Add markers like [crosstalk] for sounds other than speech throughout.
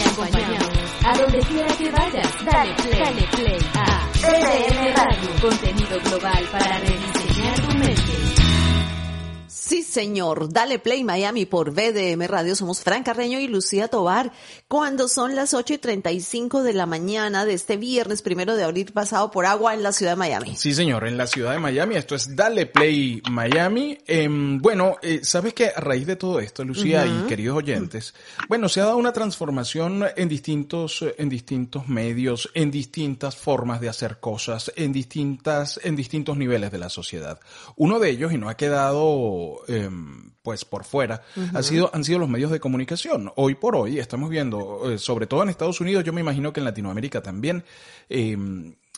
acompañamos. A donde quiera que vayas, dale play, dale play a BDM Radio. Contenido global para rediseñar tu mente. Sí, señor. Dale Play Miami por VDM Radio. Somos Fran Carreño y Lucía Tobar. Cuando son las 8 y 35 de la mañana de este viernes primero de abril pasado por agua en la ciudad de Miami. Sí, señor, en la ciudad de Miami. Esto es Dale Play Miami. Em, bueno, eh, ¿sabes que a raíz de todo esto, Lucía y queridos oyentes, bueno, se ha dado una transformación en distintos, en distintos medios, en distintas formas de hacer cosas, en distintas, en distintos niveles de la sociedad. Uno de ellos, y no ha quedado Em, pues por fuera, ha sido, han sido los medios de comunicación. Hoy por hoy estamos viendo, eh, sobre todo en Estados Unidos, yo me imagino que en Latinoamérica también, eh,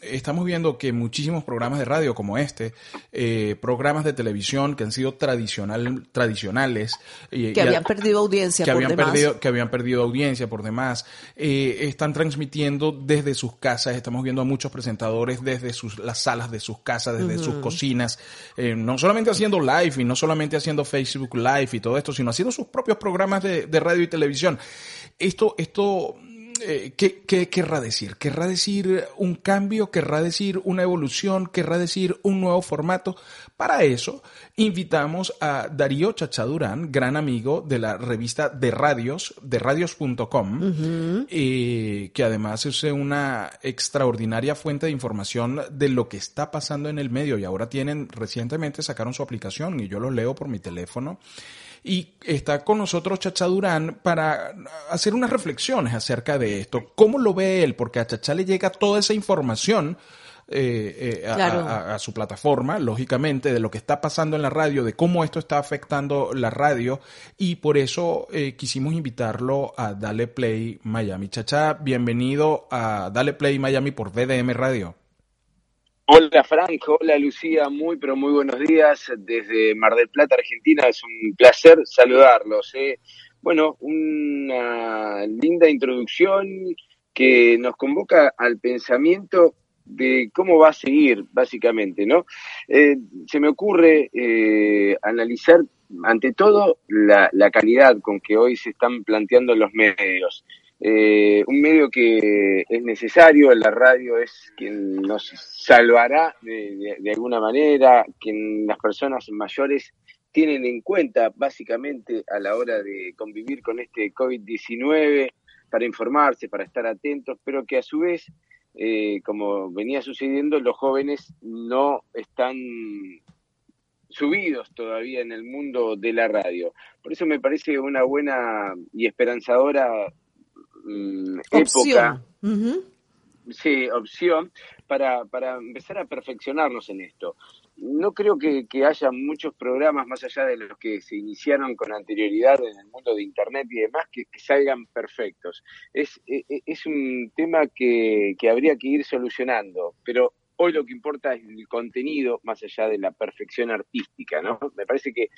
estamos viendo que muchísimos programas de radio como este, eh, programas de televisión que han sido tradicional, tradicionales, que habían perdido audiencia que por habían demás. perdido, que habían perdido audiencia por demás, eh, están transmitiendo desde sus casas. Estamos viendo a muchos presentadores desde sus las salas de sus casas, desde sus cocinas, eh, no solamente haciendo live y no solamente haciendo Facebook Live y todo esto, sino haciendo sus propios programas de, de radio y televisión. Esto, esto eh, ¿qué, ¿qué, querrá decir? ¿Querrá decir un cambio? ¿Querrá decir una evolución? ¿Querrá decir un nuevo formato? Para eso, invitamos a Darío Chachadurán, gran amigo de la revista de radios, de radios.com, eh, que además es una extraordinaria fuente de información de lo que está pasando en el medio y ahora tienen, recientemente sacaron su aplicación y yo lo leo por mi teléfono y está con nosotros Chacha Durán para hacer unas reflexiones acerca de esto. ¿Cómo lo ve él? Porque a Chacha le llega toda esa información eh, eh, a, Claro. a- a su plataforma, lógicamente, de lo que está pasando en la radio, de cómo esto está afectando la radio y por eso eh, quisimos invitarlo a Dale Play Miami. Chacha, bienvenido a Dale Play Miami por VDM Radio. Hola Franco, hola Lucía, muy pero muy buenos días desde Mar del Plata, Argentina. Es un placer saludarlos. ¿eh? Bueno, una linda introducción que nos convoca al pensamiento de cómo va a seguir, básicamente, ¿no? Eh, se me ocurre eh, analizar, ante todo, la, la calidad con que hoy se están planteando los medios. Eh, un medio que es necesario, la radio es quien nos salvará de, de- alguna manera, quien las personas mayores tienen en cuenta básicamente a la hora de convivir con este COVID-19 para informarse, para estar atentos, pero que a su vez, eh, como venía sucediendo, los jóvenes no están subidos todavía en el mundo de la radio. Por eso me parece una buena y esperanzadora mm, época, sí, opción para, para empezar a perfeccionarnos en esto. No creo que, que haya muchos programas más allá de los que se iniciaron con anterioridad en el mundo de Internet y demás que, que salgan perfectos. Es, e- e- es un tema que, que habría que ir solucionando, pero hoy lo que importa es el contenido más allá de la perfección artística, ¿no? Me parece que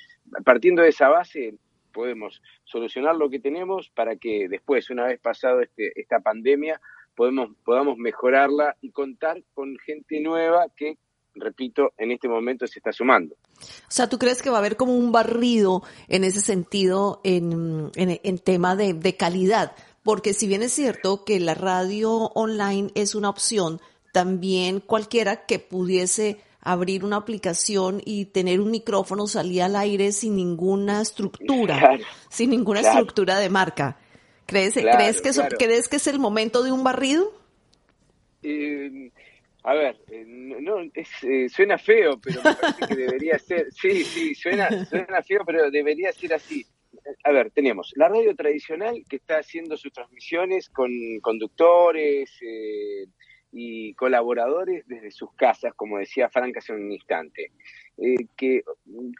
partiendo de esa base podemos solucionar lo que tenemos para que después, una vez pasado este, esta pandemia, podemos, podamos mejorarla y contar con gente nueva que, repito, en este momento se está sumando. O sea, ¿tú crees que va a haber como un barrido en ese sentido en, en, en tema de, de calidad? Porque si bien es cierto que la radio online es una opción, también cualquiera que pudiese abrir una aplicación y tener un micrófono salía al aire sin ninguna estructura, Claro, sin ninguna claro. estructura de marca. ¿Crees, Claro, ¿crees, que. ¿Crees que es el momento de un barrido? Eh, a ver, eh, no, es, eh, suena feo, pero me parece que debería ser, sí, sí, suena, suena feo, pero debería ser así. A ver, tenemos la radio tradicional que está haciendo sus transmisiones con conductores eh, y colaboradores desde sus casas, como decía Frank hace un instante, eh, que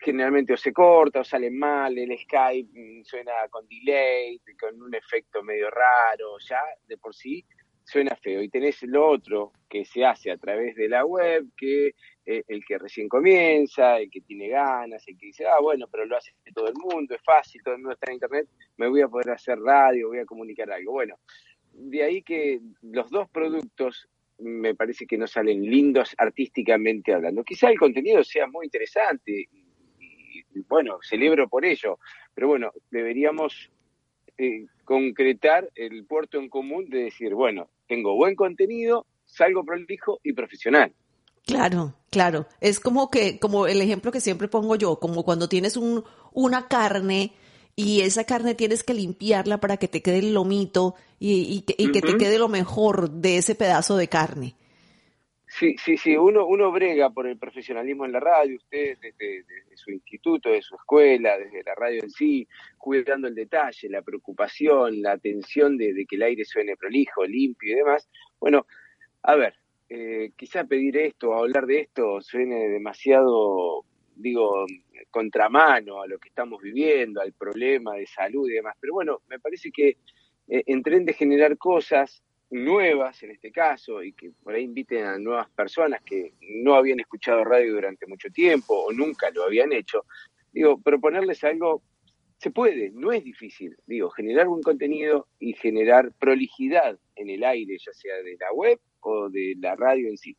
generalmente o se corta o sale mal, el Skype mm, suena con delay, con un efecto medio raro, ya de por sí suena feo. Y tenés lo otro que se hace a través de la web, que eh, el que recién comienza, el que tiene ganas, el que dice, ah, bueno, pero lo hace todo el mundo, es fácil, todo el mundo está en internet, me voy a poder hacer radio, voy a comunicar algo. Bueno, de ahí que los dos productos me parece que no salen lindos artísticamente hablando. Quizá el contenido sea muy interesante y, bueno, celebro por ello, pero bueno, deberíamos eh, concretar el puerto en común de decir, bueno, tengo buen contenido, salgo prolijo y profesional. Claro, claro. Es como que, como el ejemplo que siempre pongo yo, como cuando tienes un, una carne y esa carne tienes que limpiarla para que te quede el lomito y, y, que te quede lo mejor de ese pedazo de carne. Sí, sí, sí, uno, uno brega por el profesionalismo en la radio, usted desde, su instituto, de su escuela, desde la radio en sí, cuidando el detalle, la preocupación, la atención de, de que el aire suene prolijo, limpio y demás. Bueno, a ver, eh, quizá pedir esto hablar de esto suene demasiado, digo, contramano a lo que estamos viviendo, al problema de salud y demás. Pero bueno, me parece que eh, en tren de generar cosas nuevas en este caso y que por ahí inviten a nuevas personas que no habían escuchado radio durante mucho tiempo o nunca lo habían hecho, digo, proponerles algo se puede, no es difícil, digo, generar un contenido y generar prolijidad en el aire, ya sea de la web o de la radio en sí.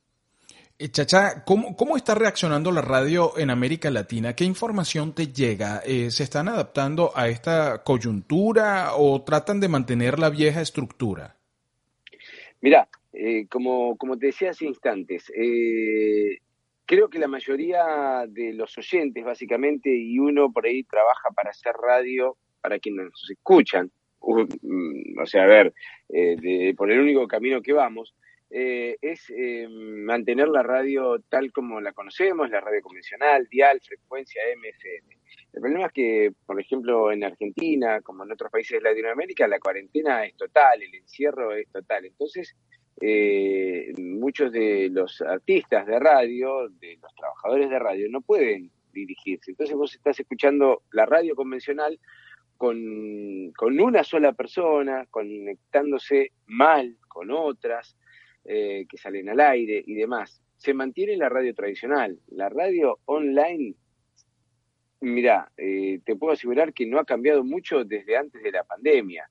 Eh, Chacha, ¿cómo, ¿cómo está reaccionando la radio en América Latina? ¿Qué información te llega? Eh, ¿Se están adaptando a esta coyuntura o tratan de mantener la vieja estructura? Mira, eh, como, como te decía hace instantes, eh, creo que la mayoría de los oyentes, básicamente, y uno por ahí trabaja para hacer radio para quienes nos escuchan, mm, o sea, a ver, eh, por el único camino que vamos, es mantener la radio tal como la conocemos, la radio convencional, dial, frecuencia, MFM. El problema es que, por ejemplo, en Argentina, como en otros países de Latinoamérica, la cuarentena es total, el encierro es total. Entonces, eh, muchos de los artistas de radio, de los trabajadores de radio, no pueden dirigirse. Entonces vos estás escuchando la radio convencional con, con una sola persona, conectándose mal con otras eh, que salen al aire y demás. Se mantiene la radio tradicional. La radio online Mira, eh, te puedo asegurar que no ha cambiado mucho desde antes de la pandemia.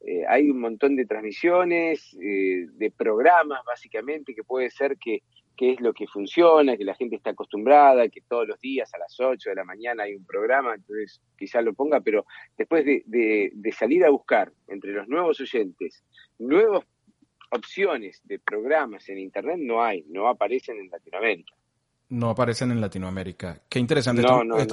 Eh, hay un montón de transmisiones, de programas básicamente, que puede ser que, es lo que funciona, que la gente está acostumbrada, que todos los días a las 8 de la mañana hay un programa, entonces quizás lo ponga, pero después de, de salir a buscar entre los nuevos oyentes nuevas opciones de programas en Internet, no hay, no aparecen en Latinoamérica no aparecen en Latinoamérica. Qué interesante.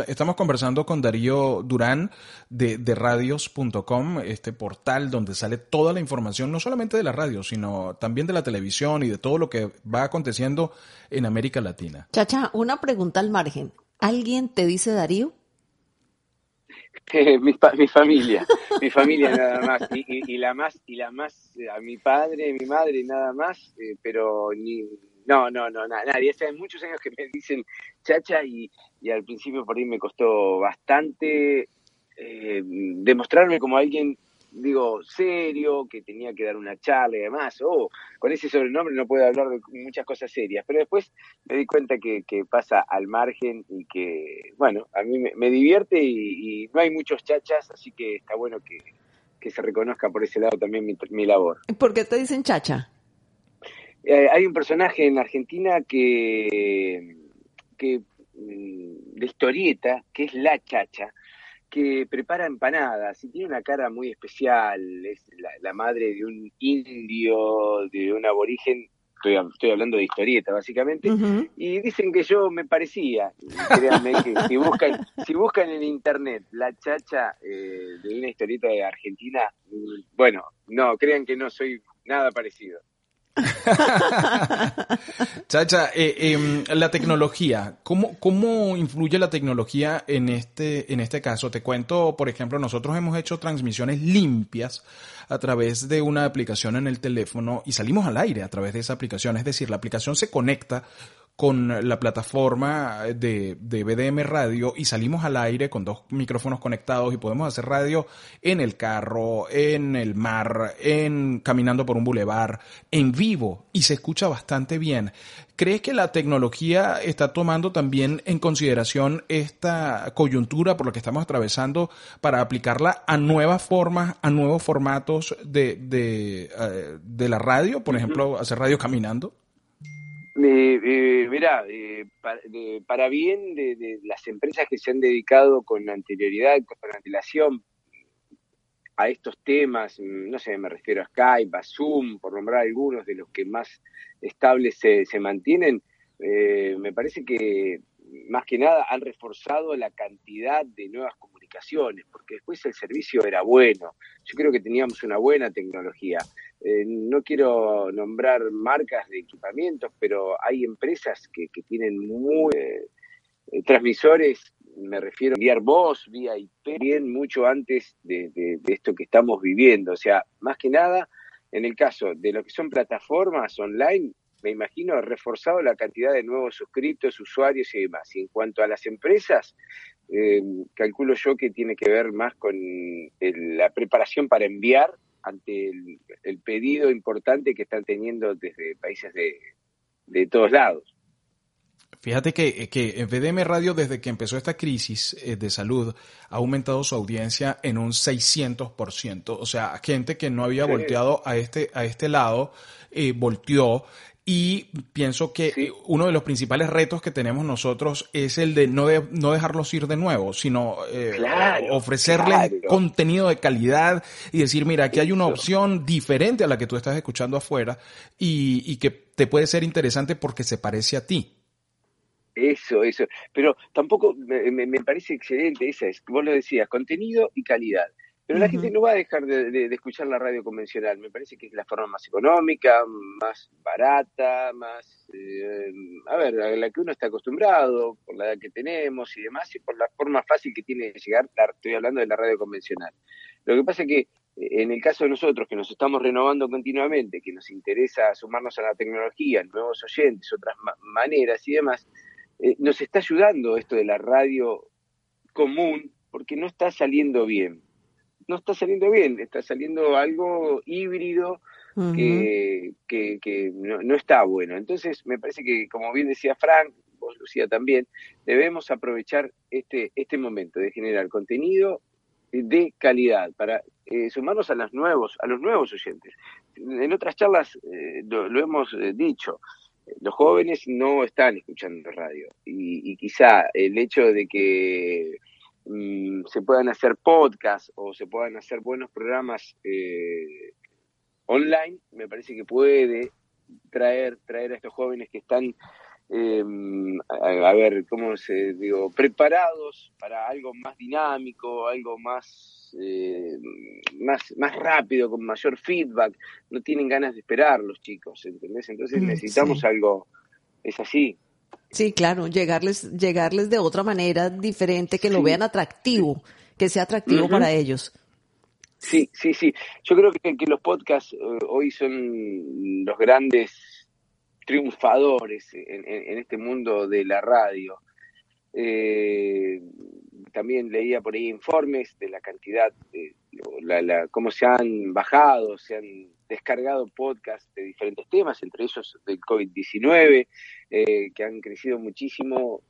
estamos, conversando con Darío Durán de, de radios.com, este portal donde sale toda la información, no solamente de la radio, sino también de la televisión y de todo lo que va aconteciendo en América Latina. Chacha, una pregunta al margen. ¿Alguien te dice Darío? [laughs] mi, mi, familia, mi familia nada más, y, la más, y la más, a mi padre, mi madre nada más, eh, pero ni, no, no, no, nadie. Hace muchos años que me dicen chacha y, al principio por ahí me costó bastante eh, demostrarme como alguien, digo, serio, que tenía que dar una charla y demás. Oh, con ese sobrenombre no puedo hablar de muchas cosas serias. Pero después me di cuenta que, pasa al margen y que, bueno, a mí me, divierte y, no hay muchos chachas, así que está bueno que, se reconozca por ese lado también mi, mi labor. ¿Por qué te dicen chacha? Eh, hay un personaje en Argentina que, que mm, de historieta, que es la chacha, que prepara empanadas y tiene una cara muy especial, es la, madre de un indio, de un aborigen, estoy, estoy hablando de historieta básicamente, y dicen que yo me parecía, créanme que [laughs] si buscan, si buscan en internet la chacha eh, de una historieta de Argentina, mm, bueno, no, crean que no soy nada parecido. [laughs] Chacha, eh, em, la tecnología, ¿cómo, ¿cómo influye la tecnología en este, en este caso? Te cuento, por ejemplo, nosotros hemos hecho transmisiones limpias a través de una aplicación en el teléfono y salimos al aire a través de esa aplicación. Es decir, la aplicación se conecta con la plataforma de, de, BDM Radio y salimos al aire con dos micrófonos conectados y podemos hacer radio en el carro, en el mar, en caminando por un bulevar, en vivo y se escucha bastante bien. ¿Crees que la tecnología está tomando también en consideración esta coyuntura por la que estamos atravesando para aplicarla a nuevas formas, a nuevos formatos de, de, eh, de la radio? Por ejemplo, hacer radio caminando. Eh, eh, mira, eh, para, bien de, las empresas que se han dedicado con anterioridad, con antelación a estos temas, mm, no sé, me refiero a Skype, a Zoom, por nombrar algunos de los que más estables se, se mantienen, eh, me parece que más que nada han reforzado la cantidad de nuevas comunicaciones, porque después el servicio era bueno. Yo creo que teníamos una buena tecnología. Eh, no quiero nombrar marcas de equipamientos, pero hay empresas que, que tienen muy eh, transmisores me refiero a enviar voz vía IP bien mucho antes de, esto que estamos viviendo. O sea, más que nada, en el caso de lo que son plataformas online, me imagino reforzado la cantidad de nuevos suscriptos, usuarios y demás. Y en cuanto a las empresas, eh, calculo yo que tiene que ver más con la preparación para enviar ante el, pedido importante que están teniendo desde países de todos lados. Fíjate que, que VDM Radio desde que empezó esta crisis eh, de salud ha aumentado su audiencia en un 600%. O sea, gente que no había volteado a este, a este lado, eh, volteó. Y pienso que uno de los principales retos que tenemos nosotros es el de no, de, no dejarlos ir de nuevo, sino eh, ofrecerles contenido de calidad y decir, mira, aquí hay una opción diferente a la que tú estás escuchando afuera y, y que te puede ser interesante porque se parece a ti. Eso, eso. Pero tampoco me, me, parece excelente esa es, vos lo decías, contenido y calidad. Pero la gente no va a dejar de, escuchar la radio convencional. Me parece que es la forma más económica, más barata, más, eh, a ver, a la que uno está acostumbrado, por la edad que tenemos y demás, y por la forma fácil que tiene de llegar, estoy hablando de la radio convencional. Lo que pasa es que eh, en el caso de nosotros, que nos estamos renovando continuamente, que nos interesa sumarnos a la tecnología, nuevos oyentes, otras maneras y demás, eh, nos está ayudando esto de la radio común porque no está saliendo bien. No está saliendo bien, está saliendo algo híbrido que, que, no, está bueno. Entonces, me parece que, como bien decía Frank, vos Lucía también, debemos aprovechar este, este momento de generar contenido de calidad para eh, sumarnos a los nuevos, a los nuevos oyentes. En otras charlas eh, lo, hemos dicho, los jóvenes no están escuchando radio y, quizá el hecho de que mm, se puedan hacer podcasts o se puedan hacer buenos programas eh, online me parece que puede traer traer a estos jóvenes que están Em, a, ver, ¿cómo se digo? Preparados para algo más dinámico, algo más, eh, más, más rápido, con mayor feedback. No tienen ganas de esperar los chicos, ¿entendés? Entonces mm, necesitamos algo, es así. Sí, claro, llegarles, llegarles de otra manera diferente, que lo vean atractivo, que sea atractivo para ellos. Sí, sí, sí. Yo creo que, que los podcasts eh, hoy son los grandes triunfadores en, este mundo de la radio. Eh, también leía por ahí informes de la cantidad, de la, cómo se han bajado, se han descargado podcasts de diferentes temas, entre ellos del COVID-19, eh, que han crecido muchísimo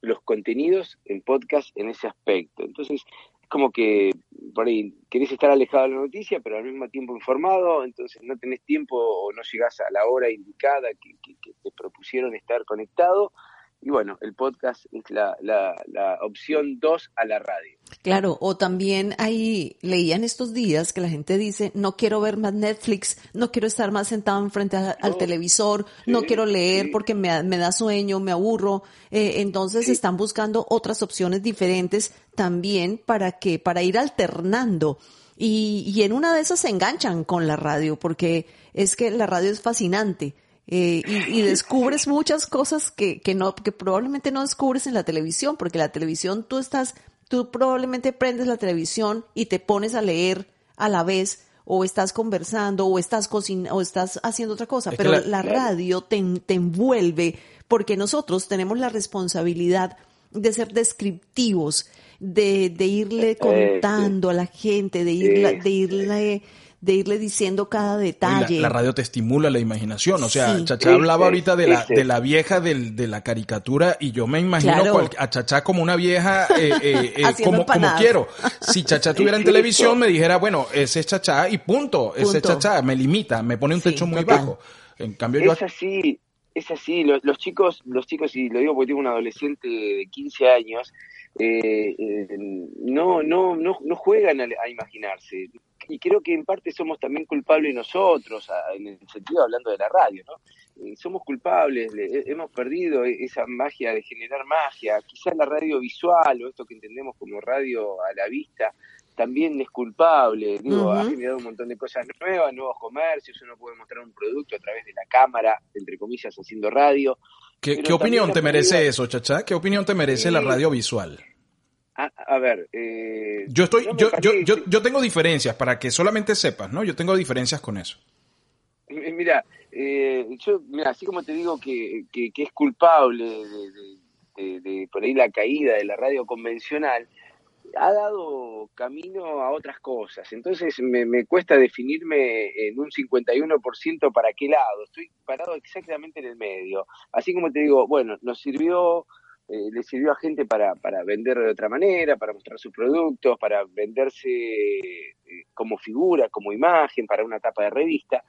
los contenidos en podcast en ese aspecto. Entonces, como que por ahí querés estar alejado de la noticia, pero al mismo tiempo informado, entonces no tenés tiempo o no llegás a la hora indicada que, te propusieron estar conectado. Y bueno, el podcast es la, la, la opción 2 a la radio. Claro, o también ahí leían estos días que la gente dice, no quiero ver más Netflix, no quiero estar más sentado enfrente al televisor, no quiero leer porque me, me, da sueño, me aburro. Eh, entonces están buscando otras opciones diferentes también para que, para ir alternando. Y, y en una de esas se enganchan con la radio porque es que la radio es fascinante. Eh, y, y, descubres muchas cosas que, que no, que probablemente no descubres en la televisión, porque la televisión tú estás Tú probablemente prendes la televisión y te pones a leer a la vez o estás conversando o estás cocinando o estás haciendo otra cosa, pero la, radio te, te envuelve porque nosotros tenemos la responsabilidad de ser descriptivos, de, de irle contando a la gente, de irle, de irle de irle diciendo cada detalle. La, radio te estimula la imaginación, o sea, Chachá hablaba ahorita de la, de la vieja del, de la caricatura y yo me imagino a Chachá como una vieja, eh, eh, eh [laughs] como, como quiero. Si Chachá [laughs] tuviera en televisión me dijera, bueno, ese es Chachá y punto, ese es Chachá, me limita, me pone un techo muy bajo. En cambio yo... Es así, es así, los, los, chicos, los chicos, y lo digo porque tengo un adolescente de 15 años, eh, no, no, no, no juegan a, imaginarse y creo que en parte somos también culpables nosotros, en el sentido hablando de la radio, ¿no? Eh, somos culpables, hemos perdido e, esa magia de generar magia, quizás la radio visual o esto que entendemos como radio a la vista, también es culpable, digo, ha generado un montón de cosas nuevas, nuevos comercios, uno puede mostrar un producto a través de la cámara, entre comillas, haciendo radio. ¿Qué, opinión te merece eso, Chacha? ¿Qué opinión te merece la radio visual? A, ver, eh, yo estoy, yo, yo, yo, yo, tengo diferencias para que solamente sepas, ¿no? Yo tengo diferencias con eso. Mira, eh, yo, mira, así como te digo que, que, es culpable de, de, por ahí la caída de la radio convencional, ha dado camino a otras cosas. Entonces me, me cuesta definirme en un 51% para qué lado. Estoy parado exactamente en el medio. Así como te digo, bueno, nos sirvió eh, le sirvió a gente para, para vender de otra manera, para mostrar sus productos, para venderse eh, como figura, como imagen, para una tapa de revista.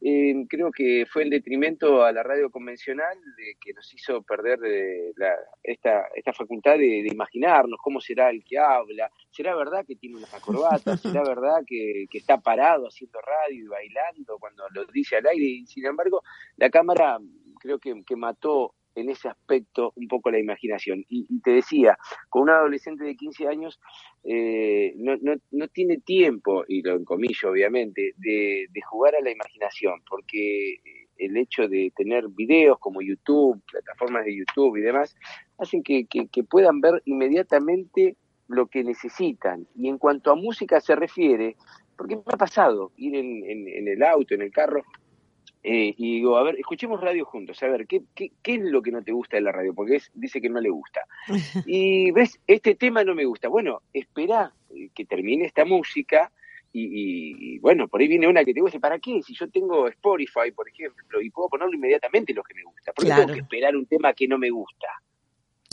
Eh, creo que fue en detrimento a la radio convencional de que nos hizo perder esta, esta facultad de, imaginarnos cómo será el que habla, será verdad que tiene una corbata, será [laughs] verdad que, que está parado haciendo radio y bailando cuando lo dice al aire, y sin embargo la cámara creo que, que mató en ese aspecto un poco la imaginación. Y, te decía, con un adolescente de 15 años eh, no, no, no, tiene tiempo, y lo encomillo obviamente, de, de jugar a la imaginación, porque el hecho de tener videos como YouTube, plataformas de YouTube y demás, hacen que, que, puedan ver inmediatamente lo que necesitan. Y en cuanto a música se refiere, porque me ha pasado ir en, en el auto, en el carro, eh, y digo, a ver, escuchemos radio juntos, a ver, ¿qué, qué, qué es lo que no te gusta de la radio? Porque es, dice que no le gusta. [laughs] Y ves, este tema no me gusta. Bueno, espera eh, que termine esta música y, bueno, por ahí viene una que te guste. ¿Para qué? Si yo tengo Spotify, por ejemplo, y puedo ponerlo inmediatamente lo que me gusta. ¿Por qué tengo que esperar un tema que no me gusta?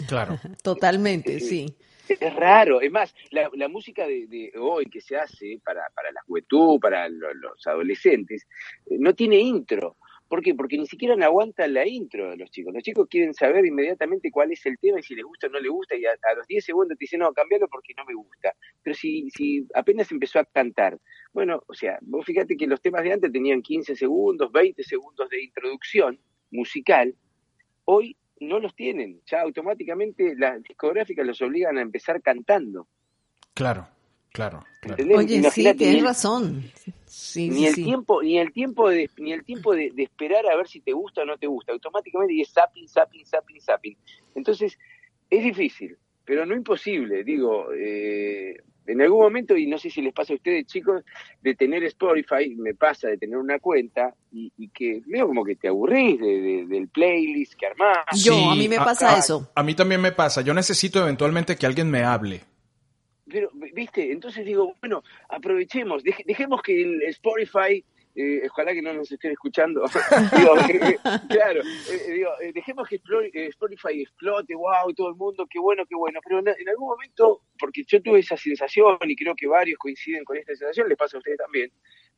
Claro. [laughs] Totalmente, sí. Es raro, es más, la, música de, hoy que se hace para, para la juventud, para los adolescentes, eh, no tiene intro. ¿Por qué? Porque ni siquiera aguanta la intro de los chicos. Los chicos quieren saber inmediatamente cuál es el tema y si les gusta o no les gusta, y a, los 10 segundos te dicen, no, cambialo porque no me gusta. Pero si, si apenas empezó a cantar, bueno, o sea, vos fíjate que los temas de antes tenían 15 segundos, 20 segundos de introducción musical, hoy no los tienen. Ya automáticamente las discográficas los obligan a empezar cantando. Claro, claro. Oye, sí, tienes razón. ni el tiempo, ni el tiempo de, ni el tiempo de, esperar a ver si te gusta o no te gusta. Automáticamente y es zapping, zapping, zapping, zapping. Entonces, es difícil, pero no imposible. Digo, eh, en algún momento, y no sé si les pasa a ustedes, chicos, de tener Spotify, me pasa de tener una cuenta y, que veo como que te aburrís de, del playlist que armás. Yo, a mí me pasa eso. A mí también me pasa. Yo necesito eventualmente que alguien me hable. Pero, viste, entonces digo, bueno, aprovechemos, dejemos que el Spotify eh, ojalá que no nos estén escuchando. [laughs] Eh, claro, eh, digo, dejemos que Spotify explote, wow, todo el mundo, qué bueno, qué bueno. Pero en, algún momento, porque yo tuve esa sensación y creo que varios coinciden con esta sensación, les pasa a ustedes también,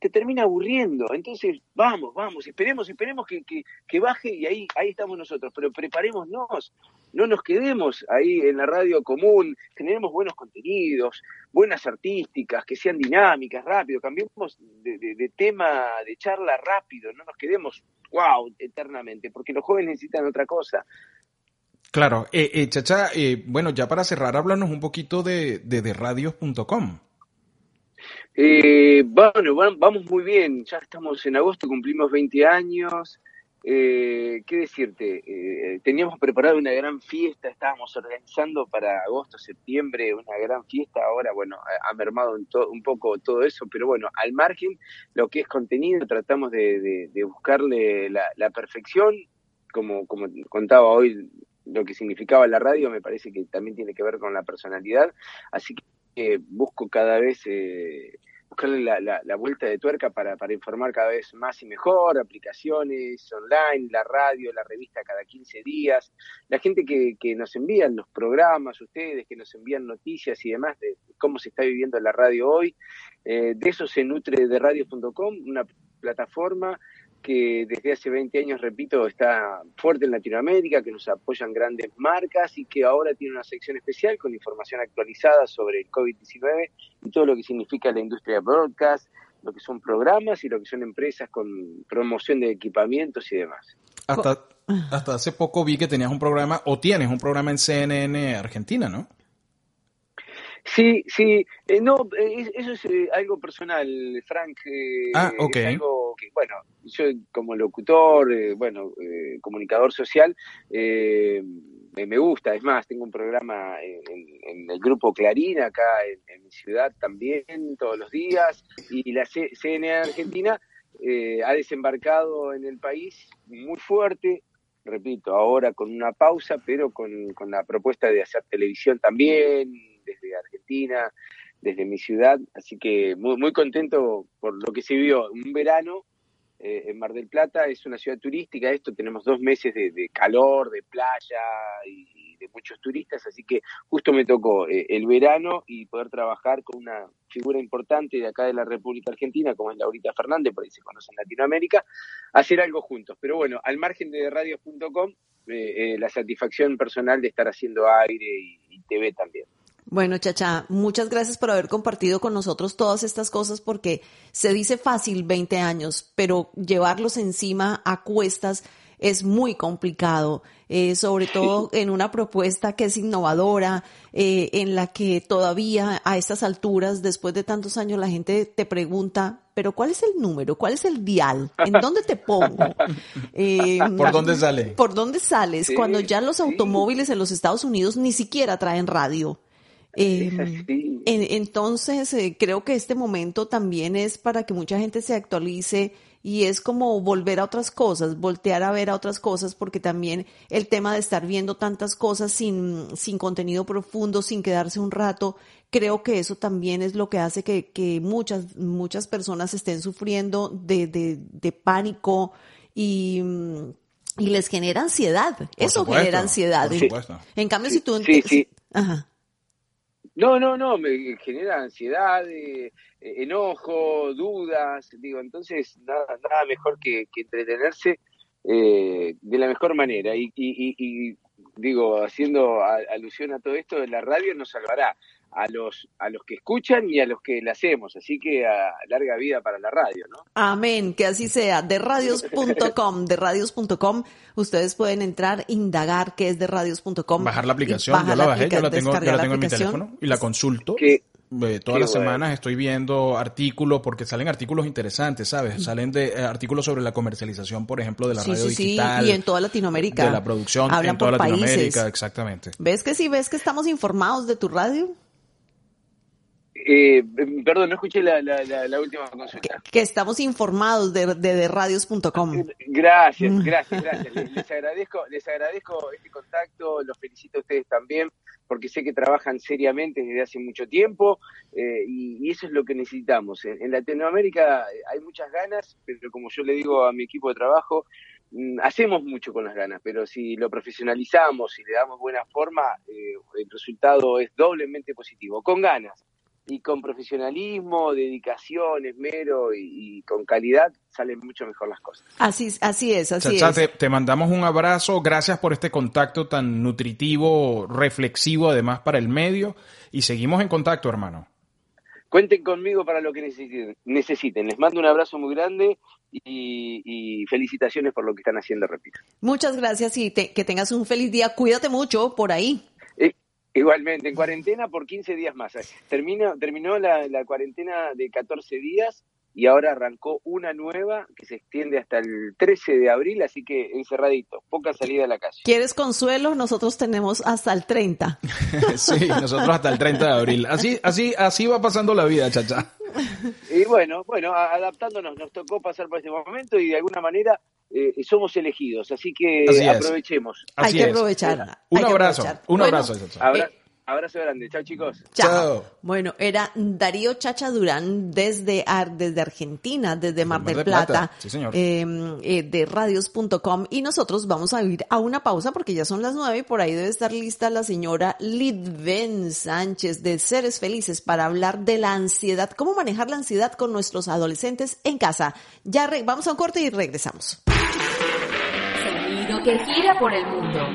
te termina aburriendo. Entonces, vamos, vamos, esperemos, esperemos que, que, baje y ahí, ahí estamos nosotros. Pero preparémonos, no nos quedemos ahí en la radio común, generemos buenos contenidos, buenas artísticas, que sean dinámicas, rápido, cambiemos de, tema, de charla rápido, no nos quedemos, wow, eternamente, porque los jóvenes necesitan otra cosa. Claro, eh, eh Chacha, eh, bueno, ya para cerrar, háblanos un poquito de, de, radios.com. Eh, bueno, vamos muy bien, ya estamos en agosto, cumplimos 20 años, eh, ¿Qué decirte? Eh, teníamos preparado una gran fiesta, estábamos organizando para agosto, septiembre una gran fiesta. Ahora, bueno, ha, mermado un, poco todo eso, pero bueno, al margen, lo que es contenido, tratamos de, buscarle la, perfección. Como, como contaba hoy lo que significaba la radio, me parece que también tiene que ver con la personalidad. Así que busco cada vez. Eh, buscarle la, la, vuelta de tuerca para, para, informar cada vez más y mejor, aplicaciones online, la radio, la revista cada 15 días, la gente que, que nos envían los programas, ustedes que nos envían noticias y demás de cómo se está viviendo la radio hoy, eh, de eso se nutre de radio.com, una plataforma que desde hace 20 años, repito, está fuerte en Latinoamérica, que nos apoyan grandes marcas y que ahora tiene una sección especial con información actualizada sobre el COVID-19 y todo lo que significa la industria broadcast, lo que son programas y lo que son empresas con promoción de equipamientos y demás. Hasta, hasta hace poco vi que tenías un programa, o tienes un programa en CNN Argentina, ¿no? Sí, sí, eh, no, eh, eso es eh, algo personal, Frank. ah, ok. Es algo que, bueno, yo como locutor, bueno, comunicador social, me gusta. Es más, tengo un programa en, el grupo Clarín, acá en, mi ciudad también, todos los días, y la CNN Argentina ha desembarcado en el país muy fuerte, repito, ahora con una pausa, pero con, con la propuesta de hacer televisión también desde Argentina, desde mi ciudad, así que muy, muy contento por lo que se vio. Un verano eh, en Mar del Plata es una ciudad turística, esto tenemos dos meses de, calor, de playa y de muchos turistas, así que justo me tocó eh, el verano y poder trabajar con una figura importante de acá de la República Argentina, como es Laurita Fernández, por ahí se conoce en Latinoamérica, hacer algo juntos. Pero bueno, al margen de radios.com, eh, la satisfacción personal de estar haciendo aire y TV también. Bueno, Chacha, muchas gracias por haber compartido con nosotros todas estas cosas porque se dice fácil 20 años, pero llevarlos encima a cuestas es muy complicado, eh, sobre todo en una propuesta que es innovadora, eh, en la que todavía a estas alturas, después de tantos años, la gente te pregunta, pero ¿cuál es el número? ¿Cuál es el dial? ¿En dónde te pongo? [laughs] Eh, ¿Por dónde sale? ¿Por dónde sales? Cuando ya los automóviles en los Estados Unidos ni siquiera traen radio. Em, entonces, eh, creo que este momento también es para que mucha gente se actualice y es como volver a otras cosas, voltear a ver a otras cosas, porque también el tema de estar viendo tantas cosas sin, sin contenido profundo, sin quedarse un rato, creo que eso también es lo que hace que, que muchas, muchas personas estén sufriendo de, de, de pánico y, y les genera ansiedad. eso genera ansiedad. En, cambio, si tú... Sí, Ajá. No, no, no, me genera ansiedad, eh, enojo, dudas, digo, entonces nada, nada mejor que, entretenerse eh, de la mejor manera. Y, y, y, digo, haciendo alusión a todo esto, la radio nos salvará a los, a los que escuchan y a los que la hacemos. Así que a larga vida para la radio, ¿no? Amén, que así sea. De radios.com, de radios.com, ustedes pueden entrar, indagar qué es de radios.com. Bajar la aplicación, yo la bajé, yo la tengo, yo la tengo en mi teléfono y la consulto. Eh, todas las semanas estoy viendo artículos porque salen artículos interesantes, ¿sabes? Mm. Salen de eh, artículos sobre la comercialización, por ejemplo, de la radio digital. Sí, y en toda Latinoamérica. De la producción en toda Latinoamérica, exactamente. ¿Ves que sí? ¿Ves que estamos informados de tu radio? Eh, perdón, no escuché la, última consulta. Que, estamos informados de, de, radios.com. Gracias, mm. gracias, gracias. [laughs] Les, agradezco, les agradezco este contacto, los felicito a ustedes también, porque sé que trabajan seriamente desde hace mucho tiempo eh, y, eso es lo que necesitamos. En, Latinoamérica hay muchas ganas, pero como yo le digo a mi equipo de trabajo, mm, hacemos mucho con las ganas, pero si lo profesionalizamos y le damos buena forma, eh, el resultado es doblemente positivo. Con ganas, y con profesionalismo, dedicación, esmero y, con calidad salen mucho mejor las cosas. Así, así es, así es. Te, te, mandamos un abrazo, gracias por este contacto tan nutritivo, reflexivo además para el medio y seguimos en contacto, hermano. Cuenten conmigo para lo que necesiten. necesiten. Les mando un abrazo muy grande y, felicitaciones por lo que están haciendo, repito. Muchas gracias y que tengas un feliz día. Cuídate mucho por ahí. Igualmente, en cuarentena por 15 días más. Terminó, terminó la, cuarentena de 14 días y ahora arrancó una nueva que se extiende hasta el 13 de abril, así que encerradito, poca salida a la calle. ¿Quieres consuelo? Nosotros tenemos hasta el 30. [laughs] sí, nosotros hasta el 30 de abril. Así, así, así va pasando la vida, chacha. Y bueno, bueno, adaptándonos, nos tocó pasar por este momento y de alguna manera eh, somos elegidos, así que aprovechemos. Hay que aprovechar. Un abrazo, un abrazo. Abrazo grande. Chao, chicos. Chao. Bueno, era Darío Chacha Durán desde, Ar- desde Argentina, desde Mar, del Plata, Sí, señor. eh, eh, de radios.com. Y nosotros vamos a ir a una pausa porque ya son las nueve y por ahí debe estar lista la señora Lidven Sánchez de Seres Felices para hablar de la ansiedad, cómo manejar la ansiedad con nuestros adolescentes en casa. Ya re- vamos a un corte y regresamos. Sonido que gira por el mundo.